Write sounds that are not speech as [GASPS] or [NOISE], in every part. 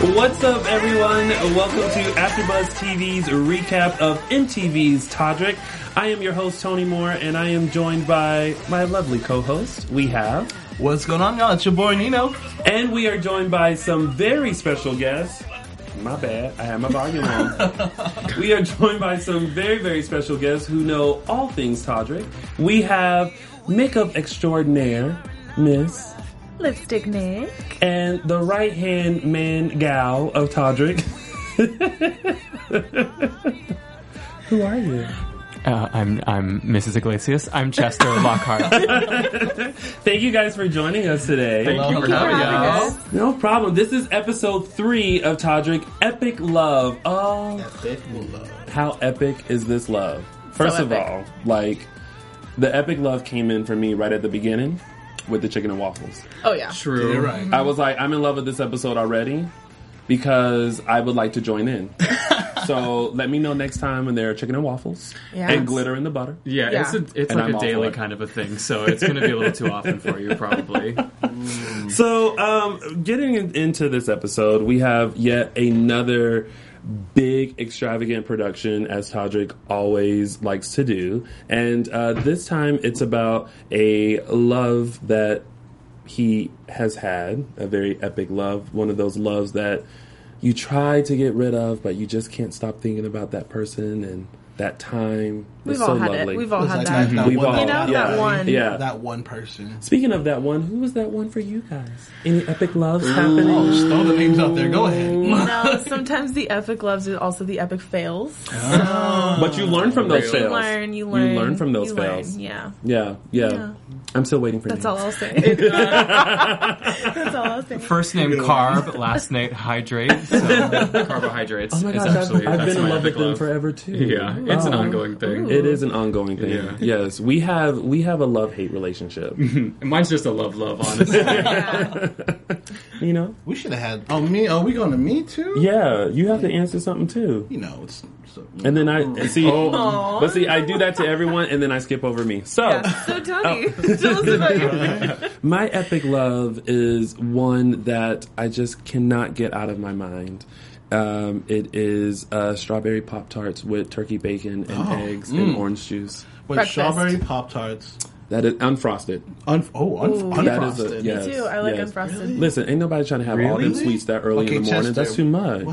What's up, everyone? Welcome to AfterBuzz TV's recap of MTV's Todrick. I am your host Tony Moore, and I am joined by my lovely co-host. We have, What's going on, y'all? It's your boy Nino. and we are joined by some very special guests. My bad, I have my volume on. [LAUGHS] we are joined by some very, very special guests who know all things Todrick. We have makeup extraordinaire, Miss, Lipstick Nick. and the right hand man gal of Todrick. [LAUGHS] Who are you? Uh, I'm I'm Mrs. Iglesias. I'm Chester [LAUGHS] Lockhart. [LAUGHS] Thank you guys for joining us today. Thank you for having us. No problem. This is episode three of Todrick Epic Love. Oh, how epic is this love? First of epic. all, like the epic love came in for me right at the beginning with the chicken and waffles. Oh yeah. True. You're right. I was like, I'm in love with this episode already because I would like to join in. [LAUGHS] so let me know next time when there are chicken and waffles Yes. and glitter in the butter. Yeah, Yeah. it's a, it's And like I'm a daily it. kind of a thing, so it's going to be a little too often for you, probably. [LAUGHS] So, um, getting in, into this episode, we have yet another big extravagant production, as Todrick always likes to do. And uh, this time, it's about a love that he has had, a very epic love, one of those loves that you try to get rid of, but you just can't stop thinking about that person and that time. We've It's all so had lovely. it. We've all It's had like that. that, that We've one, all- You know, yeah. that one. Yeah. that one person. Speaking of that one, who was that one for you guys? Any epic loves happening? Oh, just throw the names out there. Go ahead. No, [LAUGHS] sometimes the epic loves are also the epic fails. Oh. But you learn from those Real. fails. You learn, you learn. You learn from those you learn, fails. Yeah. Yeah, yeah, Yeah. I'm still waiting for That's names. all I'll say. Uh, [LAUGHS] that's all I'll say. First name carb, last name hydrate. [LAUGHS] So carbohydrates Oh my is gosh, I've, actually I've that's been in my love with epic them forever too. Yeah, it's an Oh. ongoing thing. It is an ongoing thing. Yeah. Yes, we have we have a love hate relationship. [LAUGHS] Mine's just a love love, honestly. You know? We should have had. Oh, me? Are we going to me too? Yeah, you have to answer something too. You know, it's. So, And then I see, [LAUGHS] Aw. but see, I do that to everyone, and then I skip over me. So. Yeah. So [LAUGHS] Tony, tell us about you. [LAUGHS] My epic love is one that I just cannot get out of my mind. Um, it is uh, strawberry pop tarts with turkey bacon and Oh, eggs mm. and orange juice. Wait, Breakfast. strawberry pop tarts. That is unfrosted. Un- oh, un- Ooh. That is a- unfrosted. yes. Me too. I like yes. unfrosted. Listen, ain't nobody trying to have all them sweets that early Okay, in the morning. Chester. That's too much.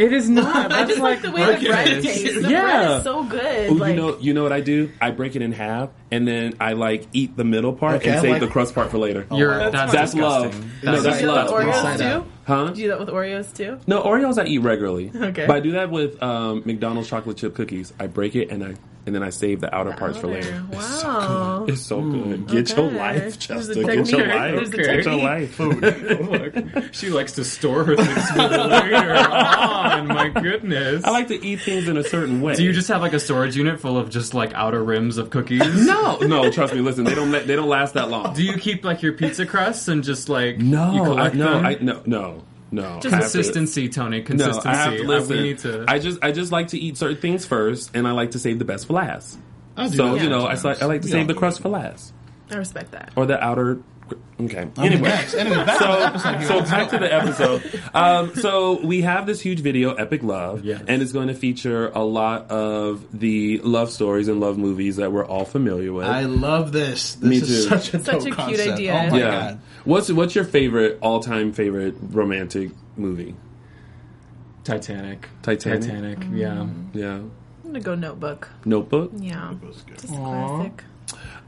it is not. [LAUGHS] I That's just like the way the bread breakfast. tastes. The Yeah. bread is so good. Ooh, like, you know, you know what I do? I break it in half, and then I like eat the middle part Okay, and save like- the crust part for later. You're, wow. that's, That's disgusting. love. No, do that's you do that love. with Inside Oreos too? Huh? Do you do that with Oreos too? No, Oreos I eat regularly. [LAUGHS] Okay. But I do that with um, McDonald's chocolate chip cookies. I break it and I and then I save the outer parts for later. Wow. It's so hmm. good. Get your life, There's Chester. Get your life. There's a Get your life. Look, [LAUGHS] she likes to store her things for later on. My goodness. I like to eat things in a certain way. Do you just have like a storage unit full of just like outer rims of cookies? [LAUGHS] No, no. Trust me. Listen, they don't. let- They don't last that long. Do you keep like your pizza crusts and just like no, you I, no, them? I, no, no, no. Just I have to- Consistency, Tony. No, I have to listen. We need to. I just, I just like to eat certain things first, and I like to save the best for last. I do So that you know, I, sometimes. like- I like to We save the crust for last, I respect that. or the outer. Okay. Okay, Anyway, next. Anyway, back to the episode so so back to the episode. Um, so we have this huge video, Epic Love, Yes. and it's going to feature a lot of the love stories and love movies that we're all familiar with. I love this. This Me is too. such a Such dope a cute idea. Oh my yeah. god. What's what's your favorite all time favorite romantic movie? Titanic. Titanic? Titanic. Yeah. Yeah. I'm gonna go Notebook. Notebook. Yeah, was good. just classic.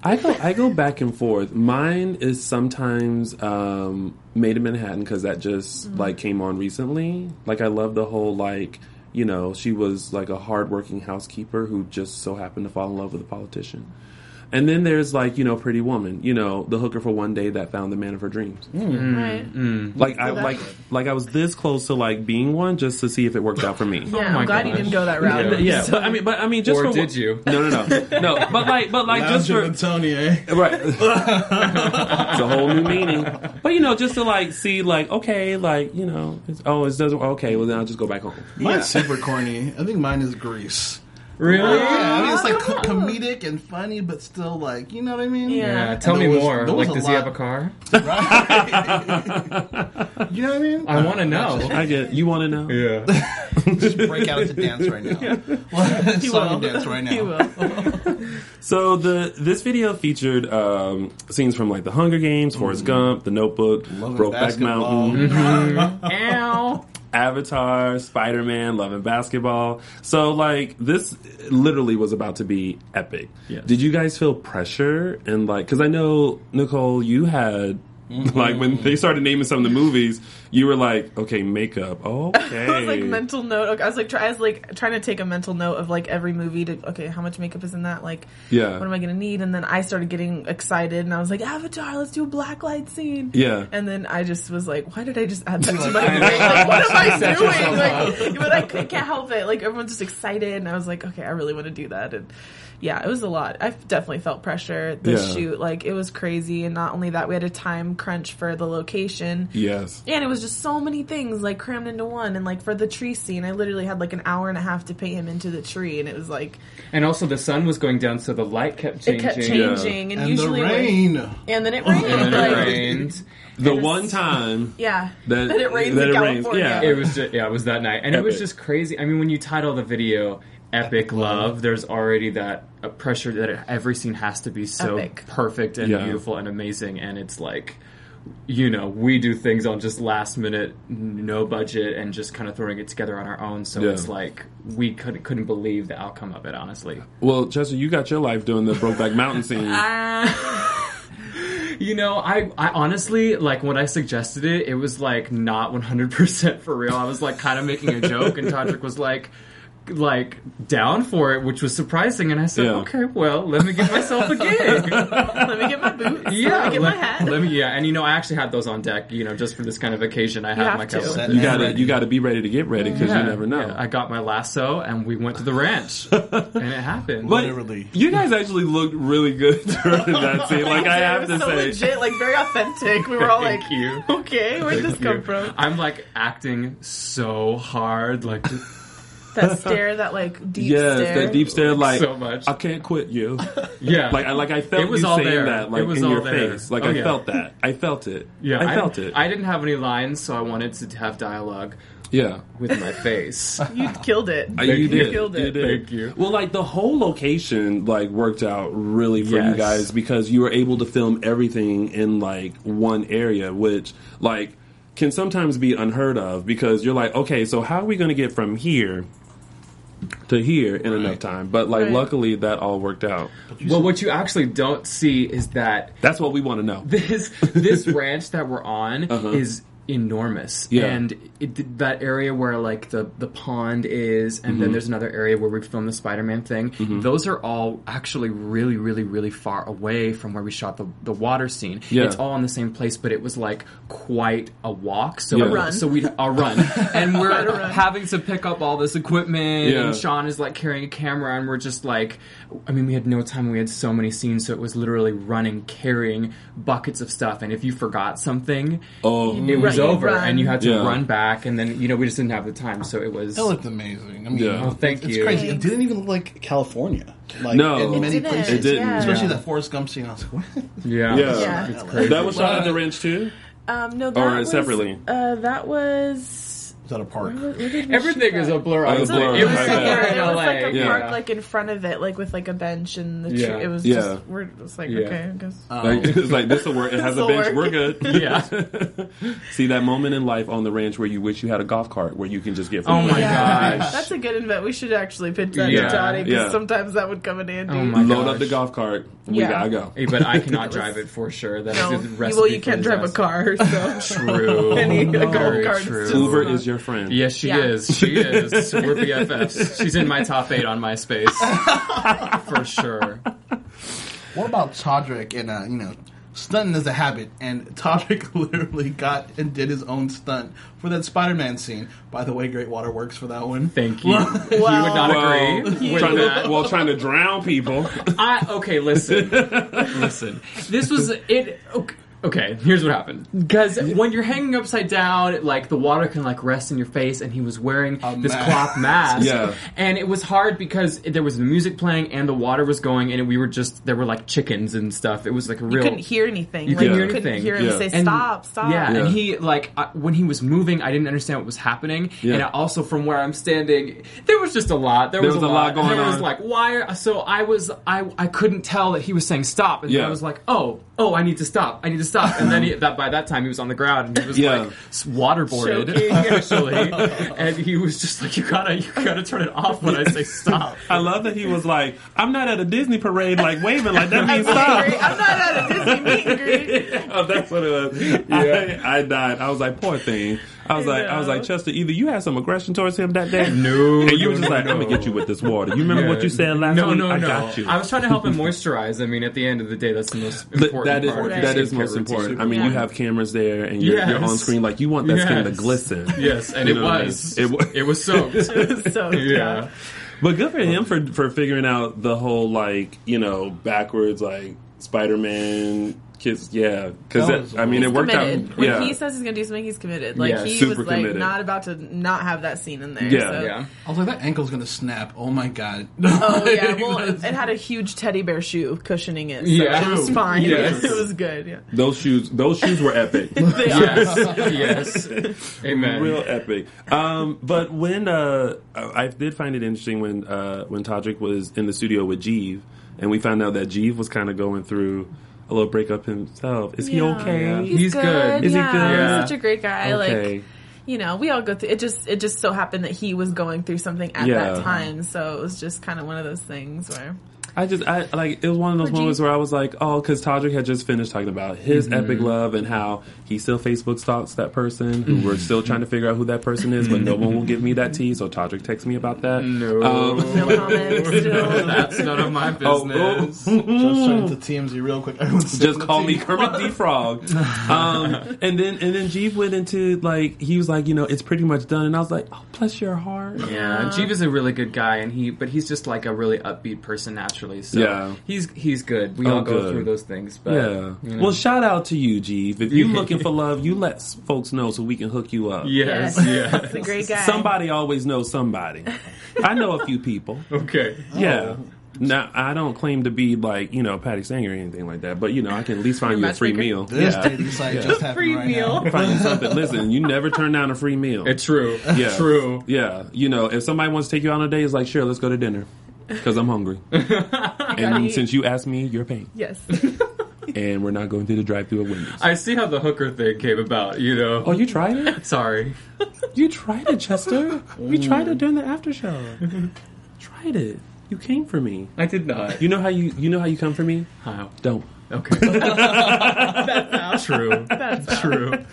I go I go back and forth. Mine is sometimes um, Maid in Manhattan because that just Mm-hmm. like came on recently. Like I love the whole like you know she was like a hardworking housekeeper who just so happened to fall in love with a politician. And then there's like you know Pretty Woman, you know the hooker for one day that found the man of her dreams. Right. Like I like like I was this close to like being one just to see if it worked out for me. Yeah, my I'm glad you didn't go that route. Yeah, yeah, but I mean, but I mean, just Or for did you? No, no, no, no. But like, but like, just for with Tony, eh? Right. it's a whole new meaning. But you know, just to like see, like, okay, like you know, it's, oh, it doesn't. Okay, well then I'll just go back home. Mine's super corny. I think mine is Grease. Really? Yeah, I mean it's like co- comedic and funny, but still like you know what I mean. Yeah. Yeah, tell me was- more. Like, a does he have a car? [LAUGHS] You know what I mean? I want to know. I get. You want to know? Yeah. [LAUGHS] Just break out into dance right now. [LAUGHS] He Song will. dance right now. He will. So the this video featured um, scenes from like The Hunger Games, Forrest Gump, The Notebook, Love and Brokeback basketball. Mountain, Ow. Avatar, Spider Man, Love and Basketball. So like this literally was about to be epic. Yes. Did you guys feel pressure and like because I know Nicole, you had. Mm-hmm. [LAUGHS] Like when they started naming some of the movies, you were like, "Okay, makeup. Okay, [LAUGHS] I was like mental note. Okay, I was like, try, I was like trying to take a mental note of like every movie to okay, how much makeup is in that? Like, Yeah. what am I gonna need? And then I started getting excited, and I was like, Avatar, let's do a black light scene. Yeah. And then I just was like, why did I just add that to Like, [LAUGHS] my I? Like, what am I doing? Like, but I, c- I can't help it. Like everyone's just excited, and I was like, okay, I really want to do that. And yeah, it was a lot. I definitely felt pressure. The Yeah. shoot, like it was crazy, and not only that, we had a time crunch for the location. yes, And it was just so many things like crammed into one. And like for the tree scene, I literally had like an hour and a half to pay him into the tree, and it was like And also, the sun was going down, so the light kept changing. it changing. kept changing. And, And usually, the when- rain. and then it rained. And then like, it rained. the it's- one time [LAUGHS] Yeah, that, it rains that in it rains, California. yeah, It was just, yeah, it was that night, and it was just crazy. I mean, when you title the video "Epic Love," there's already that uh, pressure that every scene has to be so Epic. perfect and Yeah. beautiful and amazing, and it's like. You know, we do things on just last minute, no budget, and just kind of throwing it together on our own. So Yeah. it's like we couldn't couldn't believe the outcome of it. Honestly, Well, Chester, you got your life doing the Brokeback [LAUGHS] Mountain scene. You know, I, I honestly like when I suggested it, it was like not 100% for real. I was like kind of making a joke, and Todrick was like, like down for it, which was surprising. And I said, Yeah. okay, well, let me get myself a gig. [LAUGHS] Let me get my boots. yeah, Let me get let, my hat. let me, yeah. And you know, I actually had those on deck, you know, just for this kind of occasion. I have, have my cover. You got to you got to be ready to get ready because Yeah, you never know. yeah. I got my lasso, and we went to the ranch, [LAUGHS] and it happened. But Literally. you guys actually looked really good [LAUGHS] during that scene. Like I It have was to so say, legit, like very authentic. We were all Thank like, you. okay, where'd this come you. from? I'm like acting so hard, like That stare, that like deep yes, stare. that deep stare. Like so much. I can't quit you. [LAUGHS] yeah, Like I like I felt It was you all saying there. that like It was in all your there. face. Like Oh, I yeah. felt that. I felt it. Yeah, I felt it. I didn't have any lines, so I wanted to have dialogue yeah. with my face. [LAUGHS] You killed it. Uh, you you. did. Killed You it. did. Thank you. Well, like the whole location, like worked out really for you Yes. guys because you were able to film everything in like one area, which like can sometimes be unheard of because you're like, okay, so how are we going to get from here to here in enough time? But like, Right. luckily, that all worked out. well, what you actually don't see is that That's what we want to know. [LAUGHS] this this ranch that we're on Uh-huh. is enormous Yeah. and it, that area where like the the pond is and Mm-hmm. then there's another area where we filmed the spider-man thing those are all actually really really really far away from where we shot the, the water scene Yeah. it's all in the same place but it was like quite a walk so Yeah. A run. so we a run [LAUGHS] and we're Quite a run. having to pick up all this equipment Yeah. and Sean is like carrying a camera and we're just like I mean we had no time we had so many scenes so it was literally running carrying buckets of stuff and if you forgot something Oh, it was Right, over run. and you had to Yeah. run back and then you know we just didn't have the time so it was That looked amazing. I mean, Yeah. Oh, thank it's you. crazy. It didn't even look like California. Like No. in It many didn't. places. It didn't. Yeah. Especially Yeah. that Forrest Gump scene. I was like, what? yeah Yeah. Yeah. it's crazy that was shot at Well, the ranch too. Um, no, that Or was, separately? Uh, that was Was that a park? Everything is a blur. It was honestly. blur. It was Right, somewhere It was like a Yeah. park, like in front of it, like with like a bench and the tree. Yeah. It was Yeah. just we're just like Yeah. okay, I guess. Um, like, [LAUGHS] it's like this will work. It has a bench. work. We're good. [LAUGHS] Yeah. [LAUGHS] See that moment in life on the ranch where you wish you had a golf cart where you can just get. Oh my Yeah. gosh. That's a good invent. We should actually pitch that Yeah. to Johnny because Yeah. sometimes that would come in handy. Oh my Load gosh. up the golf cart. We Yeah. gotta go. Hey, but I cannot drive it for sure. That's No, the recipe well, you can't drive a car, so True. Any golf cart true. Uber is your friend. Yes, she Yeah. is. She is. [LAUGHS] We're BFFs. She's in my top eight on MySpace [LAUGHS] for sure. What about Todrick and uh, you know, stunting is a habit, and Todrick [LAUGHS] literally got and did his own stunt for that Spider-Man scene. By the way, Great Water works for that one. Thank you. you would not Well, agree with trying that. to, well, trying to drown people. I okay, listen, listen. This was it. Okay, okay, here's what happened. Because when you're hanging upside down, like the water can like rest in your face, and he was wearing this mask. cloth mask. Yeah. and it was hard because there was the music playing and the water was going, and we were just there were like chickens and stuff. It was like a real you couldn't hear anything. You like, couldn't you hear couldn't anything. hear him Yeah. say And- stop, stop. Yeah, Yeah. and he like I, when he was moving, I didn't understand what was happening, Yeah. and I, also from where I'm standing, there was just a lot. There, was, was a lot going there was like why? So I was I I couldn't tell that he was saying stop, and then Yeah. I was like, oh oh, I need to stop, I need to stop, and then he, [LAUGHS] that by that time he was on the ground and he was Yeah. like waterboarded Choking. [LAUGHS] actually, and he was just like you gotta you gotta turn it off when I say stop. [LAUGHS] I love that he was like, I'm not at a Disney parade, like waving like that means Meet and stop. greet. I'm not at a Disney meet and greet. oh, that's what it was. Yeah. I, I died. I was like, poor thing. I was I like, I was like, Chester, either you had some aggression towards him that day, No, and you were just no, like, I'm gonna get you with this water. You remember what you said last no, week? No, I no, got you. I was trying to help him moisturize. I mean, at the end of the day, that's the most But important that is part. of that most important. I mean, you have cameras there, and you're, you're on screen. Like you want that skin to glisten. [LAUGHS] Yes, and You it know what I mean? was. It wa- It was soaked. [LAUGHS] so [LAUGHS] yeah. But good for him for for figuring out the whole like you know backwards like Spider Man kiss. Yeah, because That was I mean it worked committed. out. When Yeah, he says he's gonna do something, he's committed. Like Yeah, he super was like committed. not about to not have that scene in there. Yeah. so. Yeah. I was like, that ankle's gonna snap. Oh my god. [LAUGHS] [LAUGHS] Oh yeah, well, it had a huge teddy bear shoe cushioning it. So Yeah. it was fine. Yes. [LAUGHS] it was good. Yeah, those shoes those shoes were epic. Yes. yes. Amen. Real epic. Um, but when uh, I did find it interesting when uh, when Todrick was in the studio with Jeeve, and we found out that Jeeve was kind of going through a little breakup himself. Is he okay? Yeah. He's, He's good. good. Is he yeah, good? Yeah. He's such a great guy. Okay. Like you know, we all go through. It just it just so happened that he was going through something at Yeah. that time, so it was just kind of one of those things where I just, I like, it was one of those Would you- moments where I was like, oh, because Todrick had just finished talking about his Mm-hmm. epic love and how he still Facebook stalks that person who we're still trying to figure out who that person is, but no one will give me that tea. So Todrick texts me about that. No. Um, no [LAUGHS] comment still. That's none of my Oh, business. [LAUGHS] Just turn into TMZ real quick. [LAUGHS] Everyone's just call me tea. Kermit the Frog. Um, and then and then Jeeve went into like he was like, you know, it's pretty much done, and I was like, oh, bless your heart. Yeah, Jeev is a really good guy, and he, but he's just like a really upbeat person naturally. So Yeah. he's he's good. We Oh, all go good. through those things. But, Yeah. you know. Well, shout out to you, Jeeve. If you're [LAUGHS] looking for love, you let folks know so we can hook you up. yes, Yes. yes. [LAUGHS] He's a great guy. Somebody always knows somebody. I know a few people. [LAUGHS] Okay. Yeah. Now I don't claim to be like you know Patti Stanger or anything like that, but you know I can at least find you a free meal. This Yeah, dating site just happened Free right meal. now. find you something. Listen, you never turn down a free meal. It's true. yeah, True. Yeah, you know if somebody wants to take you out on a date, it's like sure, let's go to dinner because I'm hungry. [LAUGHS] and since you asked me, you're paying, Yes. [LAUGHS] and we're not going through the drive-through at Wendy's. I see how the hooker thing came about. You know. oh, you tried it? [LAUGHS] Sorry. You tried it, Chester. We tried it during the after show. tried it. You came for me. I did not. You know how you you know how you come for me? How? Don't. Okay. That's true. That's true.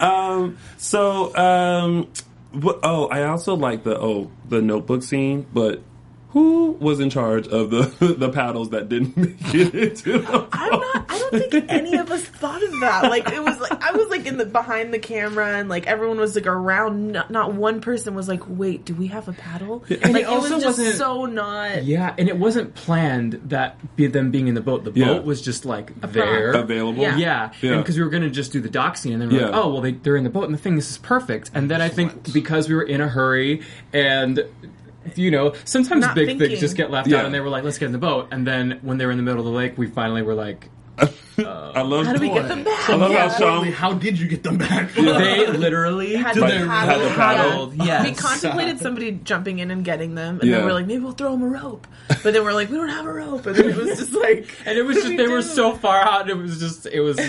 Um. So. Um. What, oh, I also like the oh the notebook scene, but who was in charge of the [LAUGHS] the paddles that didn't [LAUGHS] make it into the I'm not. I don't think [LAUGHS] any of us thought of that. Like it was like I was like in the behind the camera and like everyone was like around. Not, not one person was like, "Wait, do we have a paddle?" And like it also was just wasn't- so not. Yeah, and it wasn't planned that be them being in the boat. The boat Yeah. was just like prop. there. available. Yeah. Yeah, Yeah. because we were going to just do the dock scene, and then we're like, oh well, they, they're in the boat, and the thing this is perfect. And then I think because we were in a hurry, and [LAUGHS] you know, sometimes Not big thinking. things just get left Yeah. out, and they were like, let's get in the boat. And then when they were in the middle of the lake, we finally were like, [LAUGHS] I uh, love How do we get them back? I love Yeah. how Sean How did you get them back? [LAUGHS] They literally had Did to paddle. had to paddle? Yeah. We contemplated somebody jumping in and getting them, and Yeah. then we're like, maybe we'll throw them a rope. But then we're like, we don't have a rope, and then it was just like, and it was just we they were so far out. and It was just it was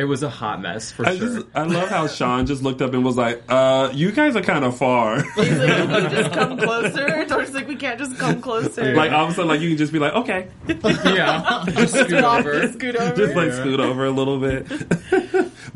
it was a hot mess for I sure. just I love how Sean just looked up and was like, uh, you guys are kind of far. He's like, can you [LAUGHS] just come closer? Tori's like, we can't just come closer. like all of a sudden, like you can just be like, okay, yeah, just scoot Walk, over. scoot over. just like scoot over a little bit.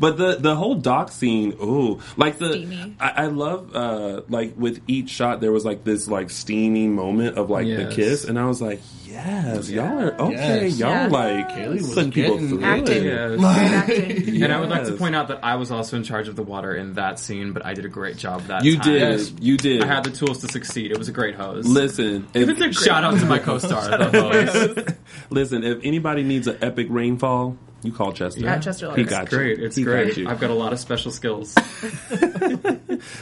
But the the whole dock scene, ooh, like the Steamy. I, I love uh like with each shot there was like this like steamy moment of like the kiss, and I was like, yes, y'all are okay, Yes. y'all Yeah. like Kaylee was putting people getting through acting. it. Yes. Great acting. [LAUGHS] And I would like to point out that I was also in charge of the water in that scene, but I did a great job that You time. did, Yes. you did. I had the tools to succeed. It was a great hose. Listen, if, Shout out to my [LAUGHS] co-star, the hose. [LAUGHS] listen. If anybody needs an epic rainfall, you call Chester. At Chester He Lights. got It's great. It's He got great. you. I've got a lot of special skills. [LAUGHS]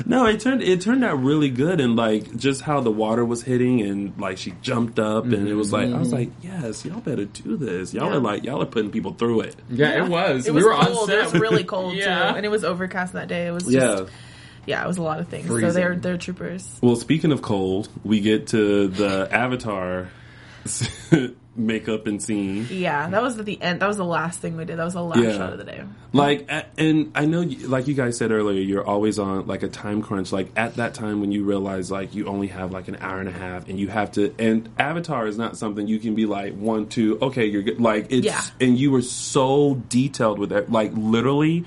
No, it turned it turned out really good, and like just how the water was hitting, and like she jumped up, and it was like I was mm-hmm. like, yes, y'all better do this. Y'all Yeah. are like y'all are putting people through it. Yeah, it was. It was we were cold. on set. It was really [LAUGHS] cold Yeah. too, and it was overcast that day. It was just, Yeah. yeah, it was a lot of things. So Freezing. they're they're troopers. Well, speaking of cold, we get to the Avatar [LAUGHS] makeup and scene. Yeah, that was at the end. That was the last thing we did. That was the last Yeah. shot of the day. Like, and I know, like you guys said earlier, you're always on like a time crunch. Like at that time when you realize like you only have like an hour and a half, and you have to. And Avatar is not something you can be like one, two. Okay, you're good. Like it's, Yeah. and you were so detailed with that. Like literally.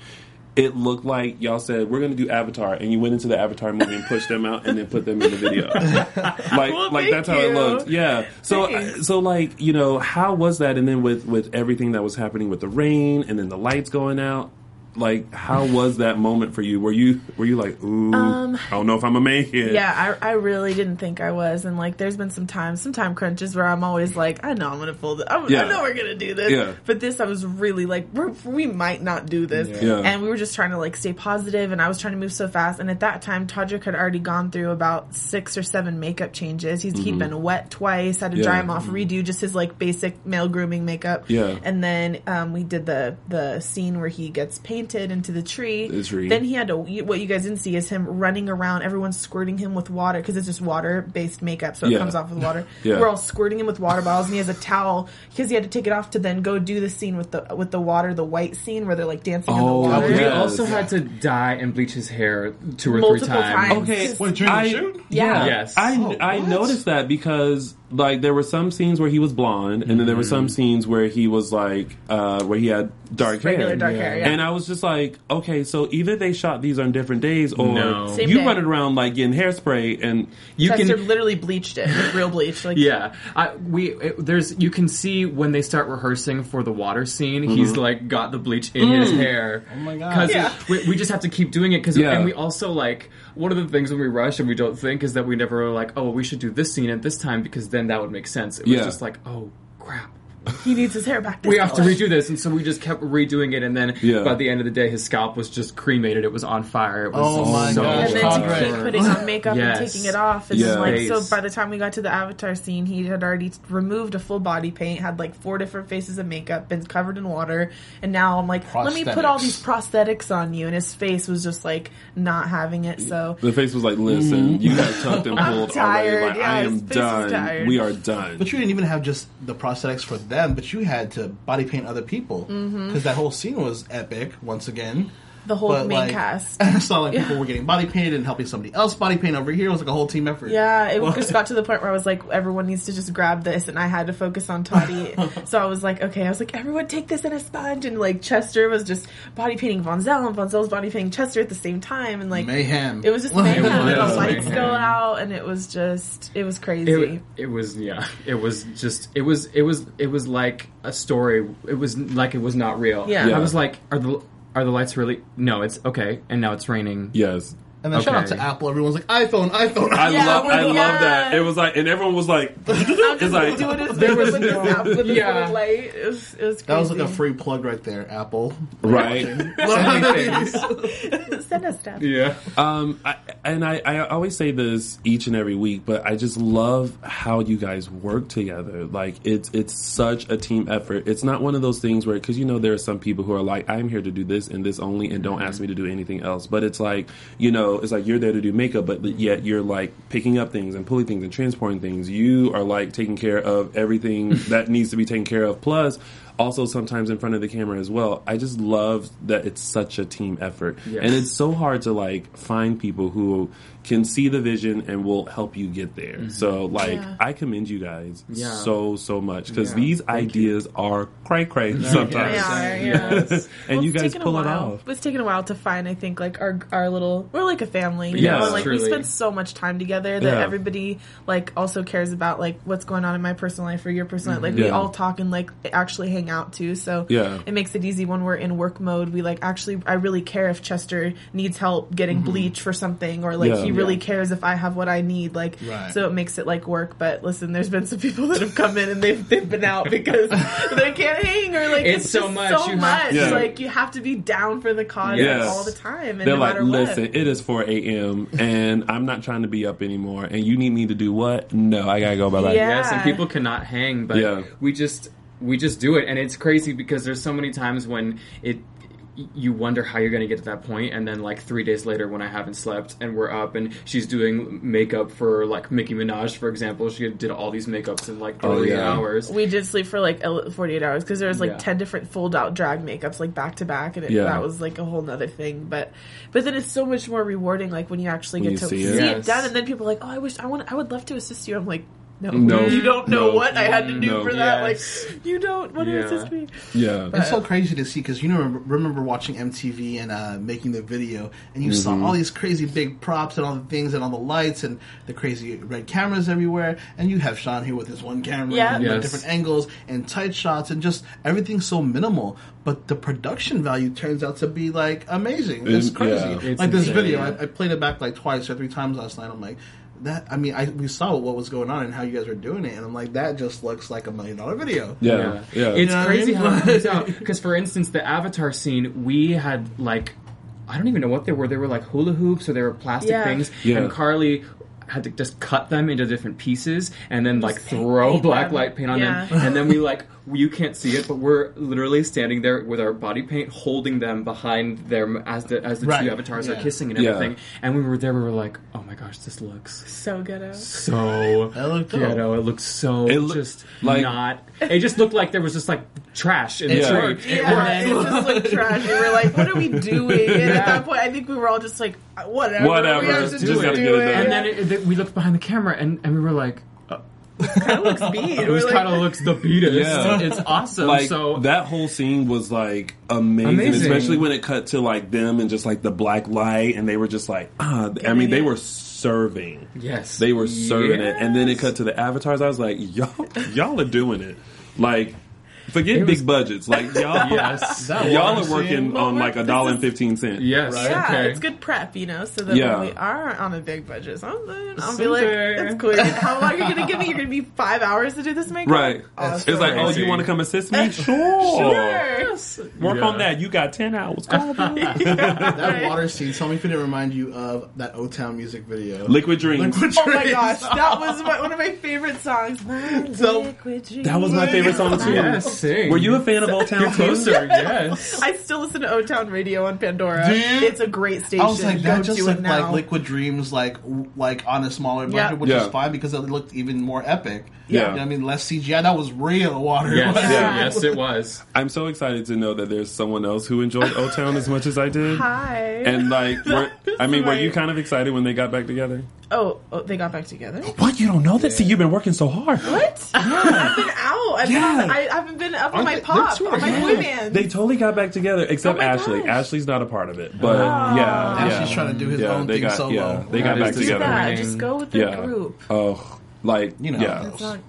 It looked like y'all said we're going to do Avatar, and you went into the Avatar movie and pushed them out, and then put them in the video. [LAUGHS] like, Well, like that's how it looked. Yeah. So, Thanks. so like you know, how was that? And then with with everything that was happening with the rain and then the lights going out, like how was that moment for you? Were you were you like, ooh, I don't know if I'm a make it. Um, Yeah, I, I really didn't think I was, and like, there's been some times, some time crunches where I'm always like, I know I'm gonna pull this. I, Yeah. I know we're gonna do this. Yeah. But this, I was really like, we're, we might not do this. Yeah. And we were just trying to like stay positive, and I was trying to move so fast. And at that time, Todrick had already gone through about six or seven makeup changes. He's he'd been wet twice, had to dry Mm-hmm. Him off, redo just his like basic male grooming makeup. Yeah. And then um, we did the the scene where he gets painted into the tree. The tree. Then he had to. What you guys didn't see is him running around. Everyone's squirting him with water because it's just water based makeup, so it Yeah. comes off with water. [LAUGHS] Yeah. We're all squirting him with water bottles, and he has a towel because he had to take it off to then go do the scene with the with the water, the white scene where they're like dancing Oh, in the oh, water. We Yes. also had to dye and bleach his hair two or Multiple three times. times. Okay. Wait, during the shoot? Yeah. Yes. I Oh, I noticed that because like there were some scenes where he was blonde, and then there were some scenes where he was like uh where he had dark Regular hair. dark hair, yeah. And I was just like, okay, so either they shot these on different days, or No. You day. running around like getting hairspray, and you Chester can literally bleached it with real bleach. Like Yeah, I, we it, there's you can see when they start rehearsing for the water scene, he's Mm-hmm. like got the bleach in his hair. Oh my God. Because Yeah. we, we just have to keep doing it because Yeah. and we also like one of the things when we rush and we don't think is that we never were like oh well, we should do this scene at this time because then that would make sense. It was Yeah. just like oh crap. He needs his hair back. This We have to redo this, and so we just kept redoing it, and then Yeah. by the end of the day, his scalp was just cremated. It was on fire. It was Oh my so gosh, and then to keep putting on makeup Yes. and taking it off, and Yeah. like so. By the time we got to the Avatar scene, he had already removed a full body paint, had like four different faces of makeup, been covered in water, and now I'm like, let me put all these prosthetics on you, and his face was just like not having it. So the face was like, "Listen, mm-hmm. you got tucked and [LAUGHS] I'm pulled tired. already. Like, Yeah, I am done. tired. We are done." But you didn't even have just the prosthetics for them, but you had to body paint other people because Mm-hmm. that whole scene was epic. Once again, the whole But, main like, cast. [LAUGHS] it's not like people were getting body painted and helping somebody else body paint over here. It was like a whole team effort. Yeah, it [LAUGHS] Well- just got to the point where I was like, everyone needs to just grab this, and I had to focus on Toddy. [LAUGHS] so I was like, okay, I was like, everyone take this in a sponge, and like Chester was just body painting Vonzell, and Vonzell was body painting Chester at the same time, and like mayhem. it was just mayhem. was and the mayhem. lights go out, and it was just, it was crazy. It, it was yeah. It was just it was it was it was like a story. It was like it was not real. Yeah. Yeah. I was like, are the are the lights really? No, it's okay. And now it's raining. yes, And then shout out to Apple. Everyone's like iPhone, iPhone. I Yeah, love, I we're- love that. It was like, and everyone was like, [LAUGHS] I'm it's just like, doing this there was [LAUGHS] with this app with this yeah. light. It was, it was crazy. that was like a free plug right there, Apple. right. [LAUGHS] Send us stuff. Yeah. Um, I, and I, I always say this each and every week, but I just love how you guys work together. Like it's it's such a team effort. It's not one of those things where because you know there are some people who are like I'm here to do this and this only, and don't ask me to do anything else. But it's like you know it's like you're there to do makeup, but yet you're like picking up things and pulling things and transporting things. You are like taking care of everything [LAUGHS] that needs to be taken care of. Plus. Also, sometimes in front of the camera as well. I just love that it's such a team effort, Yes. and it's so hard to like find people who can see the vision and will help you get there. So like Yeah. I commend you guys Yeah. so so much because Yeah, these ideas are cray cray sometimes. They are, yeah. Yes. [LAUGHS] and Well, you guys taken a pull it off. It's taken a while to find. I think like our our little we're like a family. You Yeah, know? like we spend so much time together that Yeah. everybody like also cares about like what's going on in my personal life or your personal life. Like we all talk and like actually hang out too. So Yeah. it makes it easy when we're in work mode. We like actually I really care if Chester needs help getting bleach for something or like Yeah. he really Yeah. cares if I have what I need. Like Right. so it makes it like work. But listen, there's been some people that have come in and they've they've been out because [LAUGHS] they can't hang or like It's it's, so just much, so you much. to- Yeah. Like you have to be down for the cause Yes. all the time, and They're no like, matter listen, what. it is 4 a.m. and I'm not trying to be up anymore. And you need me to do what? No, I gotta go bye bye. Yeah. Yes, and people cannot hang, but Yeah. we just we just do it, and it's crazy because there's so many times when it you wonder how you're going to get to that point and then like three days later when i haven't slept and we're up and she's doing makeup for like mickey minaj for example she did all these makeups in like Oh, 48 yeah. hours we did sleep for like 48 hours because there was like Yeah. 10 different fold out drag makeups like back to back and it, Yeah. that was like a whole nother thing but but then it's so much more rewarding like when you actually When get you to see see, it. it. Yes. done and then people are like oh i wish i want i would love to assist you i'm like no, No. you don't know No. what I had to do No. for that. Yes. Like, you don't want to Yeah. assist me. Yeah. It's so crazy to see because you know remember watching MTV and uh, making the video, and you Mm-hmm. saw all these crazy big props and all the things and all the lights and the crazy red cameras everywhere, and you have Sean here with his one camera Yeah. and like, Yes. different angles and tight shots and just everything so minimal, but the production value turns out to be like amazing. It's It- crazy. yeah. It's like this insane. video, I, I played it back like twice or three times last night. I'm like. That I mean, I we saw what was going on and how you guys were doing it, and I'm like, that just looks like a million dollar video. Yeah. Yeah. It's You know what I crazy mean? how it comes [LAUGHS] out. Because, for instance, the Avatar scene, we had like, I don't even know what they were. They were like hula hoops or they were plastic Yeah. things. Yeah. And Carly had to just cut them into different pieces and then like Just throw black them. light paint on Yeah. them. And then we like, you can't see it, but we're literally standing there with our body paint, holding them behind them as the as the Right. two avatars Yeah. are kissing and Yeah. everything. And when we were there, we were like, oh my gosh, this looks So ghetto. so [LAUGHS] That looked dope. ghetto. It looks so It loo- just like- not. It just looked like there was just like trash in the It tree. worked. It Yeah, it just looked trash. We were like, "What are we doing?" And at that point, I think we were all just like, "Whatever, Whatever, We have to just just gotta do get it it." And then it, it- we looked behind the camera and, and we were like, kind of looks beat. [LAUGHS] it was We're kind like, of looks the beatest. Yeah. [LAUGHS] It's awesome. like so that whole scene was like amazing, Amazing. especially when it cut to like them and just like the black light, and they were just like, ah, I mean, they were serving. yes, They were serving it, and then it cut to the avatars. I was like, y'all, y'all are doing it. Like, forget It big was- budgets. Like y'all, [LAUGHS] Yes. Y'all are working scene- on like a dollar and fifteen cent. Yes. yeah, Okay. it's good prep, you know, so that Yeah. when we are on a big budget, something, I'll be like, "It's cool. How long are you gonna give me? You're gonna be five hours to do this makeup, Right. Awesome. It's like, oh, you want to come assist me? [LAUGHS] Sure. Sure. Work Yeah. on that. You got ten hours. Call me. [LAUGHS] That water scene. Tell me if it didn't remind you of that O Town music video. Liquid Dreams. Liquid Oh my gosh, that was my, one of my favorite songs. My So- liquid That was my favorite song too. Yes, sing. Were you a fan of [LAUGHS] O Town You're closer? Yes. [LAUGHS] I still listen to O Town Radio on Pandora. Do you? It's a great station. I was like, Go that just to looked it now. like Liquid Dreams, like like on a smaller budget, Yeah. which Yeah. is fine because it looked even more epic. Yeah. You know what I mean, less CGI. That was real water. Yes. [LAUGHS] Yeah. Yes, it was. I'm so excited to know that there's someone else who enjoyed O Town as much as I did. Hi. And like, were, I mean, were you kind of excited when they got back together? Oh, oh, they got back together. What? You don't know that? See, you've been working so hard. What? [LAUGHS] I've been out. I've Yeah. been, I haven't been up on Aren't my they- pop, they're on my together. boy band. They totally got back together, except Oh my Ashley. gosh. Ashley's not a part of it, but yeah, yeah. Ashley's trying to do his yeah, own they thing got, solo. Yeah, they That got back is Do together. that. Just go with the Yeah. group. Oh, like You know how yeah. It's not,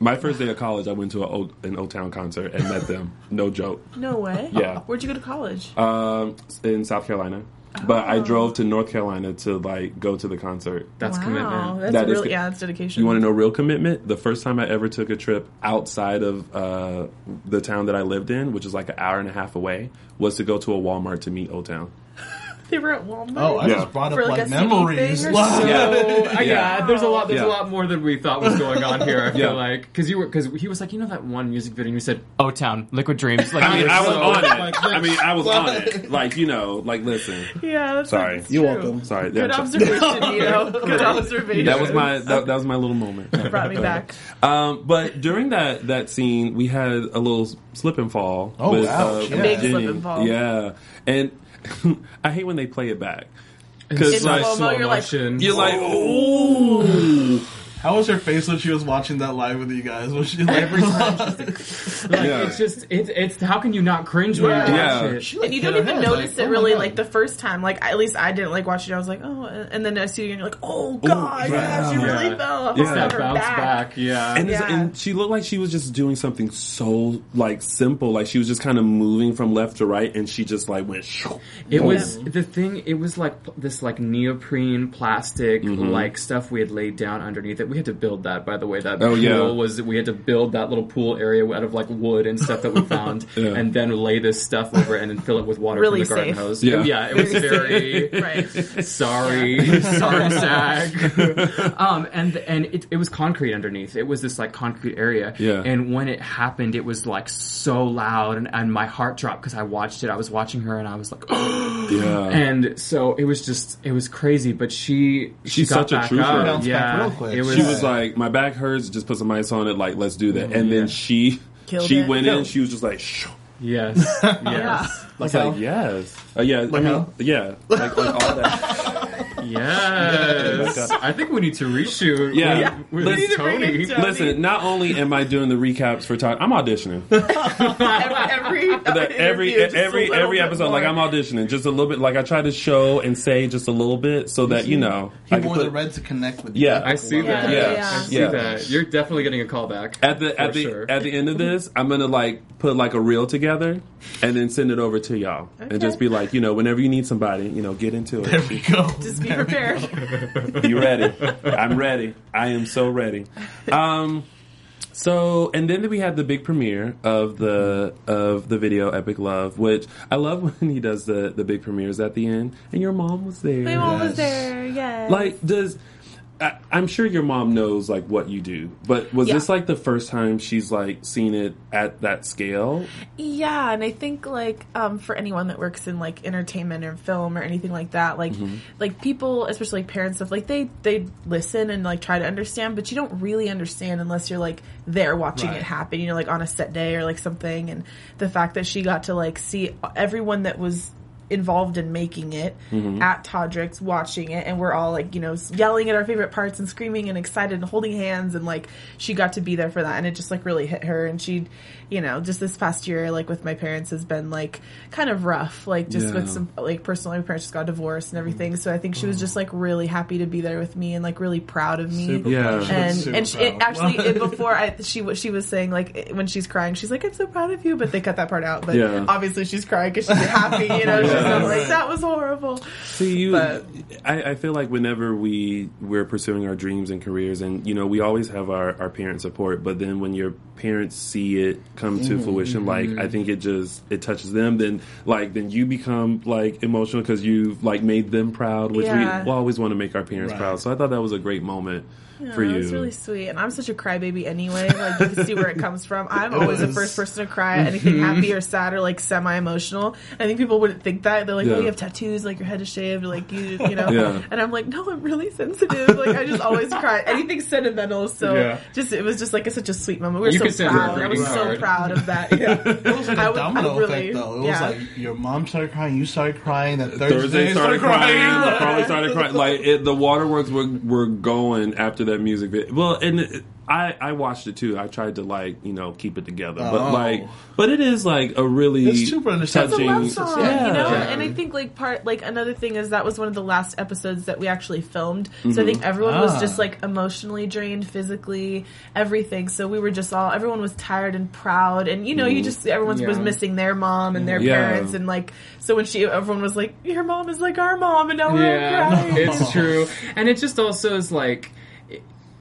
My first day of college, I went to a o- an O Town concert and met them. No joke. no way. Yeah. Where'd you go to college? Um, in South Carolina. But I drove to North Carolina to like go to the concert. That's wow, commitment. That's That is really co- yeah, that's dedication. You want to know real commitment? The first time I ever took a trip outside of uh, the town that I lived in, which is like an hour and a half away, was to go to a Walmart to meet O Town. They were at Walmart. Oh, I Yeah. just brought up For, like, like, a CD memories. thing or [LAUGHS] Wow. something? Yeah. Yeah, there's a lot. There's Yeah. a lot more than we thought was going on here. I feel [LAUGHS] Yeah. like because you were because he was like, you know that one music video, and you said, "Oh, Town, Liquid Dreams." Like, I mean, I was so- on it. Like I mean, I was on it. Like you know, like listen. yeah, that's Sorry. that's You're true. welcome. Sorry, Good that, observation, [LAUGHS] you know. Good observation. that was my that, that was my little moment. brought me back. Um, but during that that scene, we had a little slip and fall. Oh, with, ouch, uh, yeah. Big Jenny. slip and fall. Yeah, and I hate when they play it back. Because slow-mo, like slow you're like- motion. you're like, oh. ooh, How was her face when she was watching that live with you guys? Was she like, Every time she's [LAUGHS] like, Yeah. it's just it's it's how can you not cringe when you watch Yeah. it? She, like, And you hit don't even head, notice like, it oh really God. like the first time. Like at least I didn't like watch it. I was like, oh, and then I see you and you're like, oh god, yeah, she really Yeah. fell. Yeah. Yeah, That her bounce back. back, yeah. and, it's, Yeah. and she looked like she was just doing something so like simple, like she was just kind of moving from left to right, and she just like went. shoo. It was the thing. It was like this like neoprene plastic Mm-hmm. like stuff we had laid down underneath it. We had to build that, by the way. That Oh, pool yeah. was we had to build that little pool area out of like wood and stuff that we found, [LAUGHS] Yeah. and then lay this stuff over it and then fill it with water Really from the garden safe. hose. Yeah. it was very [LAUGHS] Right. sorry, [LAUGHS] sorry, Zach. um, and and it, it was concrete underneath. It was this like concrete area. Yeah. And when it happened, it was like so loud, and, and my heart dropped because I watched it. I was watching her, and I was like, oh, [GASPS] Yeah, and so it was just it was crazy. But she she She's got such a back trooper. up. Yeah, real quick. it was. she was like, my back hurts. Just put some ice on it. Like, let's do that. And then she Killed she it. went in. She was just like, shoo. yes, [LAUGHS] yes, I was how- like, yes, uh, yeah, I mean, how? yeah, like, like all that. [LAUGHS] [LAUGHS] yes. I think we need to reshoot. Yeah. with, Yeah. with We need Tony. Listen, not only am I doing the recaps for talk, I'm auditioning. [LAUGHS] every every, every interview, just a every every episode, like. I'm auditioning just a little bit. Like I try to show and say just a little bit so that you know. He I can wore put- the red to connect with you. Yeah. I see that. Yeah. I see Yeah. that. You're definitely getting a callback. At the at the sure. at the end of this, I'm gonna like put like a reel together and then send it over to y'all and just be like, you know, whenever you need somebody, you know, get into There it. we go. Just be There we go. [LAUGHS] prepared. [LAUGHS] You ready? I'm ready. I am so ready. Um, so and then we had the big premiere of the of the video Epic Love, which I love [LAUGHS] when he does the the big premieres at the end. And your mom was there. My mom was there. Yes. Like, does I, I'm sure your mom knows like what you do, but was Yeah. this like the first time she's like seen it at that scale? Yeah, and I think like um, for anyone that works in like entertainment or film or anything like that, like Mm-hmm. like people, especially like parents, stuff like they they listen and like try to understand, but you don't really understand unless you're like there watching Right. it happen. You know, like on a set day or like something, and the fact that she got to like see everyone that was involved in making it Mm-hmm. at Todrick's watching it and we're all like you know yelling at our favorite parts and screaming and excited and holding hands and like she got to be there for that and it just like really hit her and she you know just this past year like with my parents has been like kind of rough like just Yeah. with some like personally my parents just got divorced and everything so I think she was just like really happy to be there with me and like really proud of me Super Yeah. proud. She was and super and she, it, actually it, [LAUGHS] before I she wa- she was saying like when she's crying she's like I'm so proud of you but they cut that part out but Yeah. obviously she's crying because she's happy you [LAUGHS] know she's Yeah. not like that was horrible See you. But- I, I feel like whenever we we're pursuing our dreams and careers, and you know, we always have our our parent support. But then when your parents see it come to mm-hmm. fruition, like I think it just it touches them. Then like then you become like emotional because you've like made them proud, which Yeah. we always want to make our parents Right. proud. So I thought that was a great moment for Yeah, you. It's really sweet, and I'm such a crybaby anyway. Like you can see where it comes from. I'm always the [LAUGHS] first person to cry at anything mm-hmm. happy or sad or like semi emotional. I think people wouldn't think that. They're like, Yeah. "Oh, you have tattoos, like your head is shaved, like you, you know." Yeah. And I'm like, "No, I'm really sensitive. Like I just always cry. Anything sentimental." So Yeah. just it was just like a, such a sweet moment. We were You so could send her a proud. I greeting was so proud of that. [LAUGHS] Yeah. It was like a I would- domino I really- effect, though. It yeah. was like your mom started crying, you started crying, that Thursday, Thursday started crying. crying. Probably started crying. Like it, the waterworks were were going after that music video. Well, and it, I I watched it too. I tried to like you know keep it together, but Oh. like, but it is like a really It's super understandable. touching. It's a love song, yeah. you know. Yeah. And I think like part like another thing is that was one of the last episodes that we actually filmed. So I mm-hmm. think everyone was Ah. just like emotionally drained, physically, everything. So we were just all everyone was tired and proud, and you know, you mm-hmm. just everyone was missing their mom and their mm-hmm. Yeah. parents, and like so when she everyone was like, "Your mom is like our mom," and now we're crying. [LAUGHS] it's true. And it just also is like it-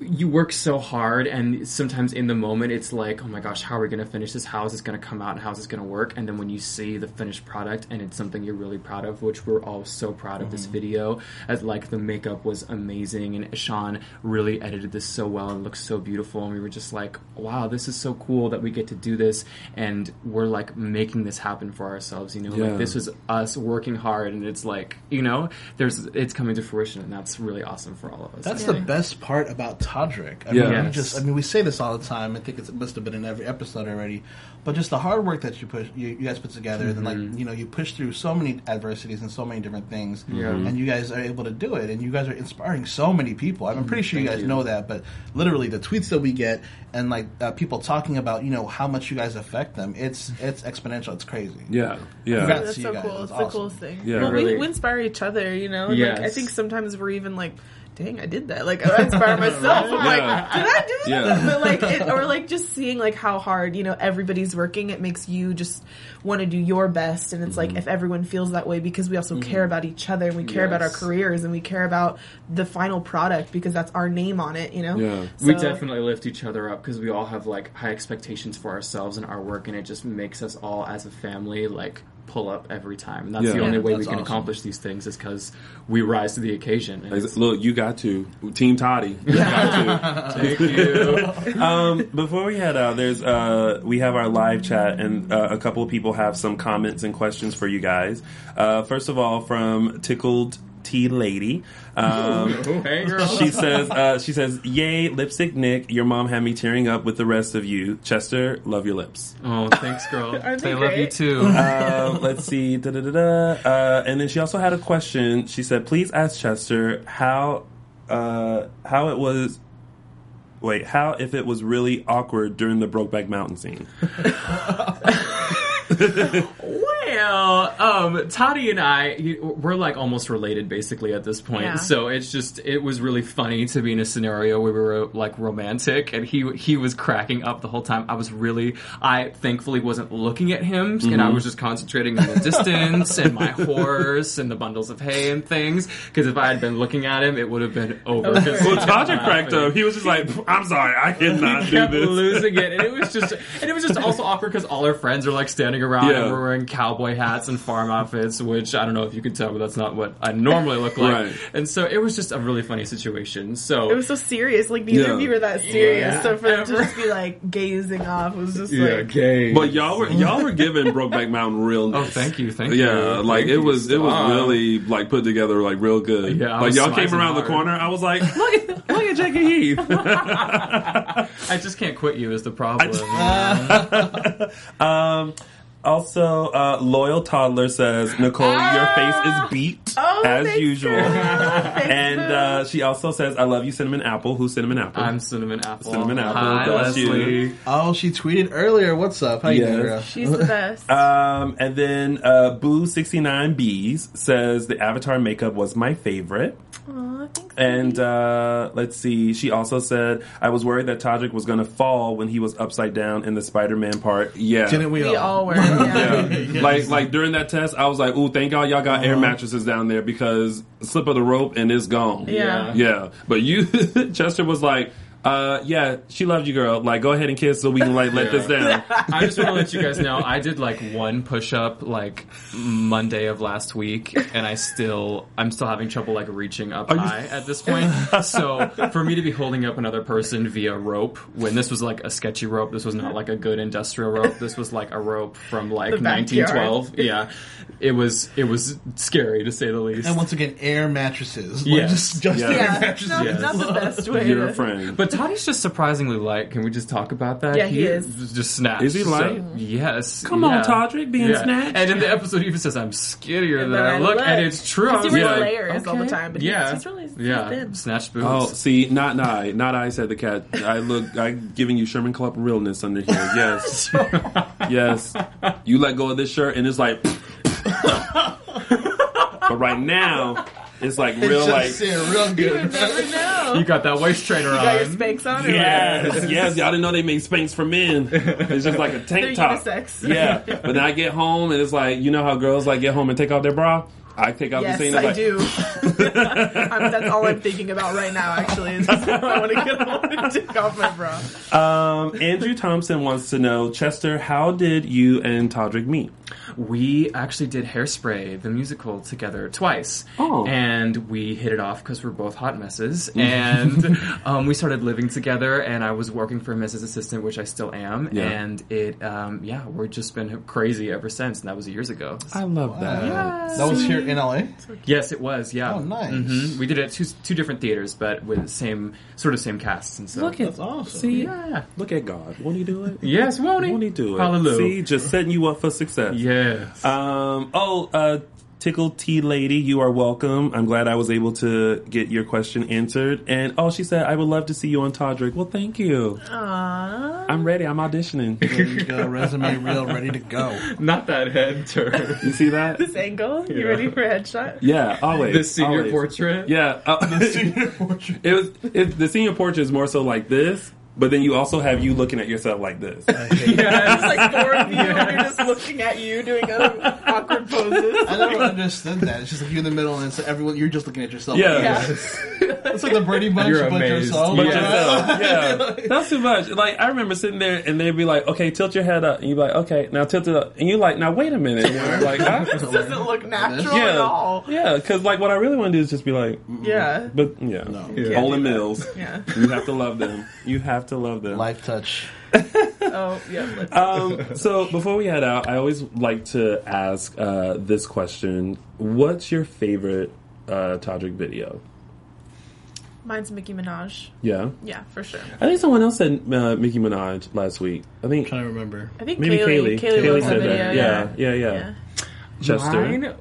you work so hard and sometimes in the moment it's like oh my gosh how are we going to finish this? How is this going to come out and how is this going to work? And then when you see the finished product and it's something you're really proud of which we're all so proud of this mm-hmm. video as like the makeup was amazing and sean really edited this so well and looks so beautiful and we were just like wow this is so cool that we get to do this and we're like making this happen for ourselves you know? Yeah. like this was us working hard and it's like you know there's it's coming to fruition and that's really awesome for all of us. That's the best part about Todrick. I Yeah. mean, we just I mean, we say this all the time. I think it's, it must have been in every episode already. But just the hard work that you push, you, you guys put together, and like you know, you push through so many adversities and so many different things, Yeah. and you guys are able to do it. And you guys are inspiring so many people. I'm pretty sure you guys you. know that, but literally the tweets that we get and like uh, people talking about you know how much you guys affect them. It's it's exponential. It's crazy. Yeah, yeah. Congrats. That's so cool. It's It's the coolest thing. Yeah. well, Really. we, we inspire each other, you know. Like, I think sometimes we're even like, "Dang, I did that!" Like I inspire myself. [LAUGHS] I'm like, "Did I do that?" Yeah. But like, it, or like just seeing like how hard you know everybody's working, it makes you just want to do your best. And it's Mm-hmm. like if everyone feels that way because we also care about each other and we care about our careers and we care about the final product because that's our name on it. You know. Yeah. we definitely lift each other up because we all have like high expectations for ourselves and our work and it just makes us all as a family like pull up every time and that's Yeah. the only Yeah, way we can awesome. accomplish these things is because we rise to the occasion and Look, you got to Team Toddy. You got [LAUGHS] thank you [LAUGHS] um, before we head out, there's uh, we have our live chat, and uh, a couple of people have some comments and questions for you guys. Uh, first of all, from Tickled Tea Lady. Um, hey girl she says, uh, she says, "Yay, lipstick Nick! Your mom had me tearing up with the rest of you. Chester, love your lips." oh thanks girl [LAUGHS] Aren't they they love you too um, let's see. Da, da, da, da. Uh, and then she also had a question. She said, "Please ask Chester how uh, how it was." Wait, how if it was really awkward during the Brokeback Mountain scene? [LAUGHS] [LAUGHS] Well, um, Toddy and I, he- we're like almost related basically at this point. Yeah. So it's just, it was really funny to be in a scenario where we were like romantic and he, he was cracking up the whole time. I was really, I thankfully wasn't looking at him and I was just concentrating on the distance and my horse and the bundles of hay and things. Cause if I had been looking at him, it would have been over. he Well, kept Todrick cracked up. He was just like, "I'm sorry, I [LAUGHS] cannot he do kept this." losing it, and it was just, and it was just also awkward because all our friends are like standing around Yeah. and we're wearing cowboy hats and farm outfits, which I don't know if you can tell, but that's not what I normally look like. Right. And so it was just a really funny situation. So It was so serious. Like neither Yeah. of you were that serious. Yeah. So for them to just be like gazing off was just yeah, like gay. But y'all were y'all were giving Brokeback Mountain real. [LAUGHS] oh, thank you, thank you. Yeah, like Thank it was it was really like put together like real good. Yeah, I like y'all came smizing around the corner. I was like, [LAUGHS] look at look at Jackie Heath. [LAUGHS] I just can't quit you is the problem. Um, also, uh, loyal toddler says Nicole, your face is beat Oh, as usual. [LAUGHS] And uh, she also says, "I love you, cinnamon apple." Who's cinnamon apple? I'm cinnamon apple. Cinnamon apple, Hi, bless you. Leslie. Oh, she tweeted earlier. What's up? How you doing, girl? she's the [LAUGHS] best. Um, and then uh, Boo sixty nine B's says the Avatar makeup was my favorite. Aw, thanks. And uh, let's see, she also said I was worried that Todrick was going to fall when he was upside down in the Spider Man part. Yeah, Didn't we, we all were. [LAUGHS] Yeah. Yeah. Like like during that test, I was like, "Ooh, thank God y'all got air uh-huh. mattresses down there because slip of the rope and it's gone." Yeah. yeah. But you, [LAUGHS] Chester was like, uh, "Yeah, she loved you, girl. Like, go ahead and kiss so we can like let this down." [LAUGHS] I just want to let you guys know I did like one push up like Monday of last week, and I still I'm still having trouble like reaching up you- high at this point. [LAUGHS] so for me to be holding up another person via rope when this was like a sketchy rope, this was not like a good industrial rope. This was like a rope from like 1912. Yeah, it was it was scary to say the least. And once again, air mattresses. Like, Yes. Just, just Yeah. air Yeah, mattresses. not, Yes. not the best way. You're to- a friend. But Toddy's [LAUGHS] just surprisingly light. Can we just talk about that? Yeah, he is. Just snatched. Is he light? So- yes. Come on, yeah. Todrick, being Yeah. snatched. And in the episode, he even says, "I'm skinnier than then I look," and it's true. I He was wears like, layers all the okay. time, but he's- yeah, he's really- he's yeah, thin. snatched boobs. Oh, see, not I, not I said the cat. I look, I'm giving you Sherman Club realness under here. Yes, [LAUGHS] yes. You let go of this shirt, and it's like. [LAUGHS] but right now, it's like real, It's like just sitting real good. Never you got that waist trainer on You got your on. Spanx on, or yes, yes. Y'all didn't know they made Spanx for men. It's just like a tank They're top. unisex. Yeah, but then I get home, and it's like you know how girls like get home and take off their bra. I take out Yes, the scene. I like, do. [LAUGHS] I'm, that's all I'm thinking about right now. Actually, is [LAUGHS] I want to get home and take off my bra. Um, Andrew Thompson wants to know, Chester, how did you and Todrick meet? We actually did Hairspray, the musical, together twice. Oh. And we hit it off because we're both hot messes. [LAUGHS] And um, we started living together, and I was working for him as his assistant, which I still am. Yeah. And it, um, yeah, we've just been crazy ever since, and that was years ago. I love that. That was here in LA. Yes, it was, yeah. Oh, nice. hmm We did it at two, two different theaters, but with the same, sort of same casts and stuff. Look at That's awesome. See, Yeah. look at God. Won't he do it? Yes, won't he? Won't he do it? Hallelujah. See, just setting you up for success. Yes. Um. Oh, uh, Tickle Tea Lady, you are welcome. I'm glad I was able to get your question answered. And oh, she said I would love to see you on Todrick. Well, thank you. Aww. I'm ready. I'm auditioning. There you go. Resume real, ready to go. [LAUGHS] Not that head turn. You see that? [LAUGHS] This angle. You ready for a headshot? Yeah. Always. the senior always. portrait. Yeah. uh, [LAUGHS] Senior portrait. it was. It, the senior portrait is more so like this, but then you also have you looking at yourself like this. [LAUGHS] yeah, It's like four of you, and you're just [LAUGHS] looking at you doing other awkward poses. I never understood that. It's just like you in the middle, and it's everyone. You're just looking at yourself. Yeah. Yeah. [LAUGHS] it's like the Brady Bunch, You're but amazed. yourself. But Yeah. yourself, yeah, that's too much. Like I remember sitting there, and they'd be like, "Okay, tilt your head up," and you'd be like, "Okay, now tilt it up," and you're like, "Now wait a minute," and you're like, huh? This doesn't look natural yeah, at all. yeah, because like what I really want to do is just be like, Yeah. but yeah, No. Yeah. Olan Mills, Yeah. you have to love them. You have to love them. Lifetouch. [LAUGHS] Oh, yeah. Um, so before we head out, I always like to ask uh, this question: What's your favorite uh, Todrick video? mine's Mickey Minaj. Yeah, Yeah, for sure. I think someone else said uh, Nicki Minaj last week. I think I'm trying to remember. I think maybe Kaylee. Kaylee. Kaylee, was the said video. that. Yeah. Yeah, yeah, yeah. Chester. Mine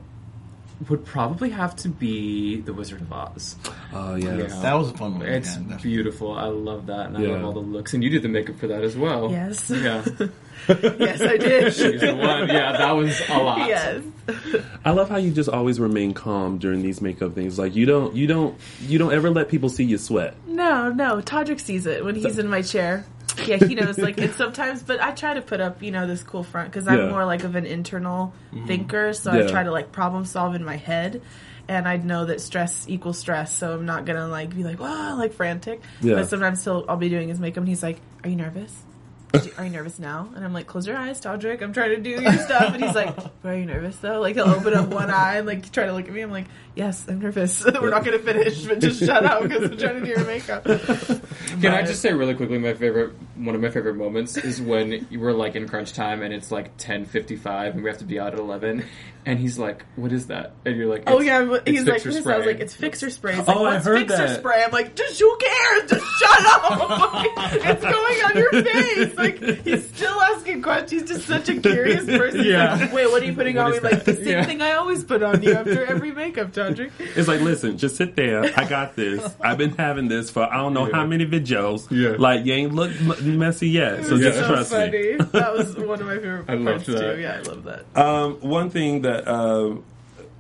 would probably have to be The Wizard of Oz. Oh yes. Yeah. That was a fun one. It's yeah, beautiful. I love that, and I love all the looks. And you did the makeup for that as well. Yes. Yeah. [LAUGHS] Yes, I [LAUGHS] did. She's the one. Yeah, that was a lot. yes. I love how you just always remain calm during these makeup things. Like you don't, you don't, you don't ever let people see you sweat. No, no. Todrick sees it when he's in my chair. Yeah, he knows. Like, and sometimes, but I try to put up, you know, this cool front because I'm Yeah. more like of an internal mm-hmm. thinker. So Yeah. I try to like problem solve in my head, and I know that stress equals stress. So I'm not gonna like be like, wow, like frantic. Yeah. But sometimes he'll, I'll be doing his makeup, and he's like, "Are you nervous?" Did you- Are you nervous now? And I'm like, close your eyes, Todrick. I'm trying to do your stuff. And he's like, are you nervous though? Like he'll open up one eye and like try to look at me. I'm like, yes, I'm nervous. [LAUGHS] We're not going to finish, but just shut up because I'm trying to do your makeup. Can I just say really quickly, my favorite, one of my favorite moments is when you were like in crunch time and it's like ten fifty five and we have to be out at eleven, and he's like, "What is that?" And you're like, Oh yeah, it's he's like, Fixer what is? I was like, it's fixer spray. He's oh, like, Oh, I what's heard fixer that. spray? I'm like, just who cares? Just shut up! [LAUGHS] it's going on your face. Like he's still asking questions. He's just such a curious [LAUGHS] person. Yeah. like, Wait, what are you putting What on me? is Like the same Yeah. thing I always put on you after every makeup, Todrick. [LAUGHS] It's like, listen, just sit there. I got this. I've been having this for I don't know Yeah. how many videos. Yeah. Like you ain't look m- messy yet, so Yeah. just so trust me. funny. That was one of my favorite [LAUGHS] I parts that. too. Yeah, I love that. Um, one thing that um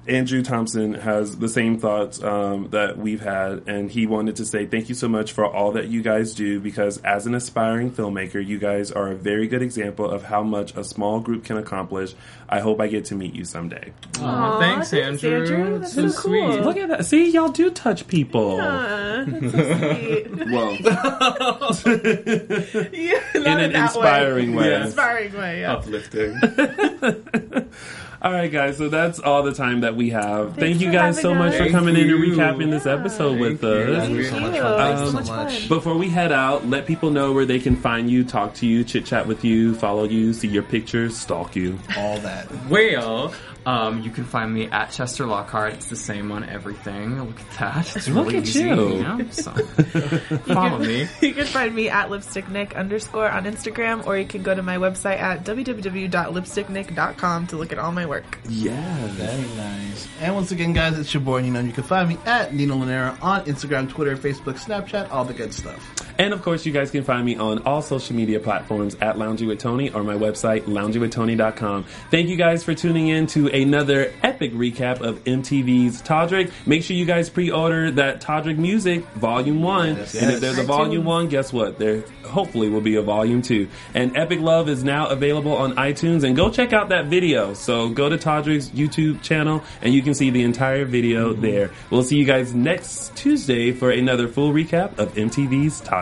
Andrew Thompson has the same thoughts um, that we've had, and he wanted to say thank you so much for all that you guys do because as an aspiring filmmaker, you guys are a very good example of how much a small group can accomplish. I hope I get to meet you someday. Aw, Aw, thanks, thanks, Andrew. Andrew. That's so so cool. Look at that! See, y'all do touch people. Uh, that's so sweet. [LAUGHS] Well, [LAUGHS] yeah, in an inspiring way. Yes. Inspiring way, yeah. Uplifting. [LAUGHS] All right, guys. So that's all the time that we have. Thank you guys so having much for us. coming in and Thank you. recapping this episode with Thank you. us. Thank you so much. you. fun. Thanks Thank so much much. Before we head out, let people know where they can find you, talk to you, chit chat with you, follow you, see your pictures, stalk you. All that. Well, Um, you can find me at Chester Lockhart. It's the same on everything. Look at that. It's Look really at easy. you. know? So, [LAUGHS] follow me. [LAUGHS] You can find me at lipsticknick underscore on Instagram, or you can go to my website at www.lipsticknick.com to look at all my work. Yeah. Very nice. And once again, guys, it's your boy Nino. You can find me at Nino Lanera on Instagram, Twitter, Facebook, Snapchat, all the good stuff. And of course, you guys can find me on all social media platforms at Loungy with Tony or my website, loungywithtony.com. Thank you guys for tuning in to another epic recap of MTV's Todrick. Make sure you guys pre-order that Todrick Music Volume 1. Yes, and if there's a. Volume 1, guess what? There hopefully will be a Volume 2. And Epic Love is now available on iTunes. And go check out that video. So go to Todrick's YouTube channel and you can see the entire video mm-hmm. there. We'll see you guys next Tuesday for another full recap of MTV's Todrick.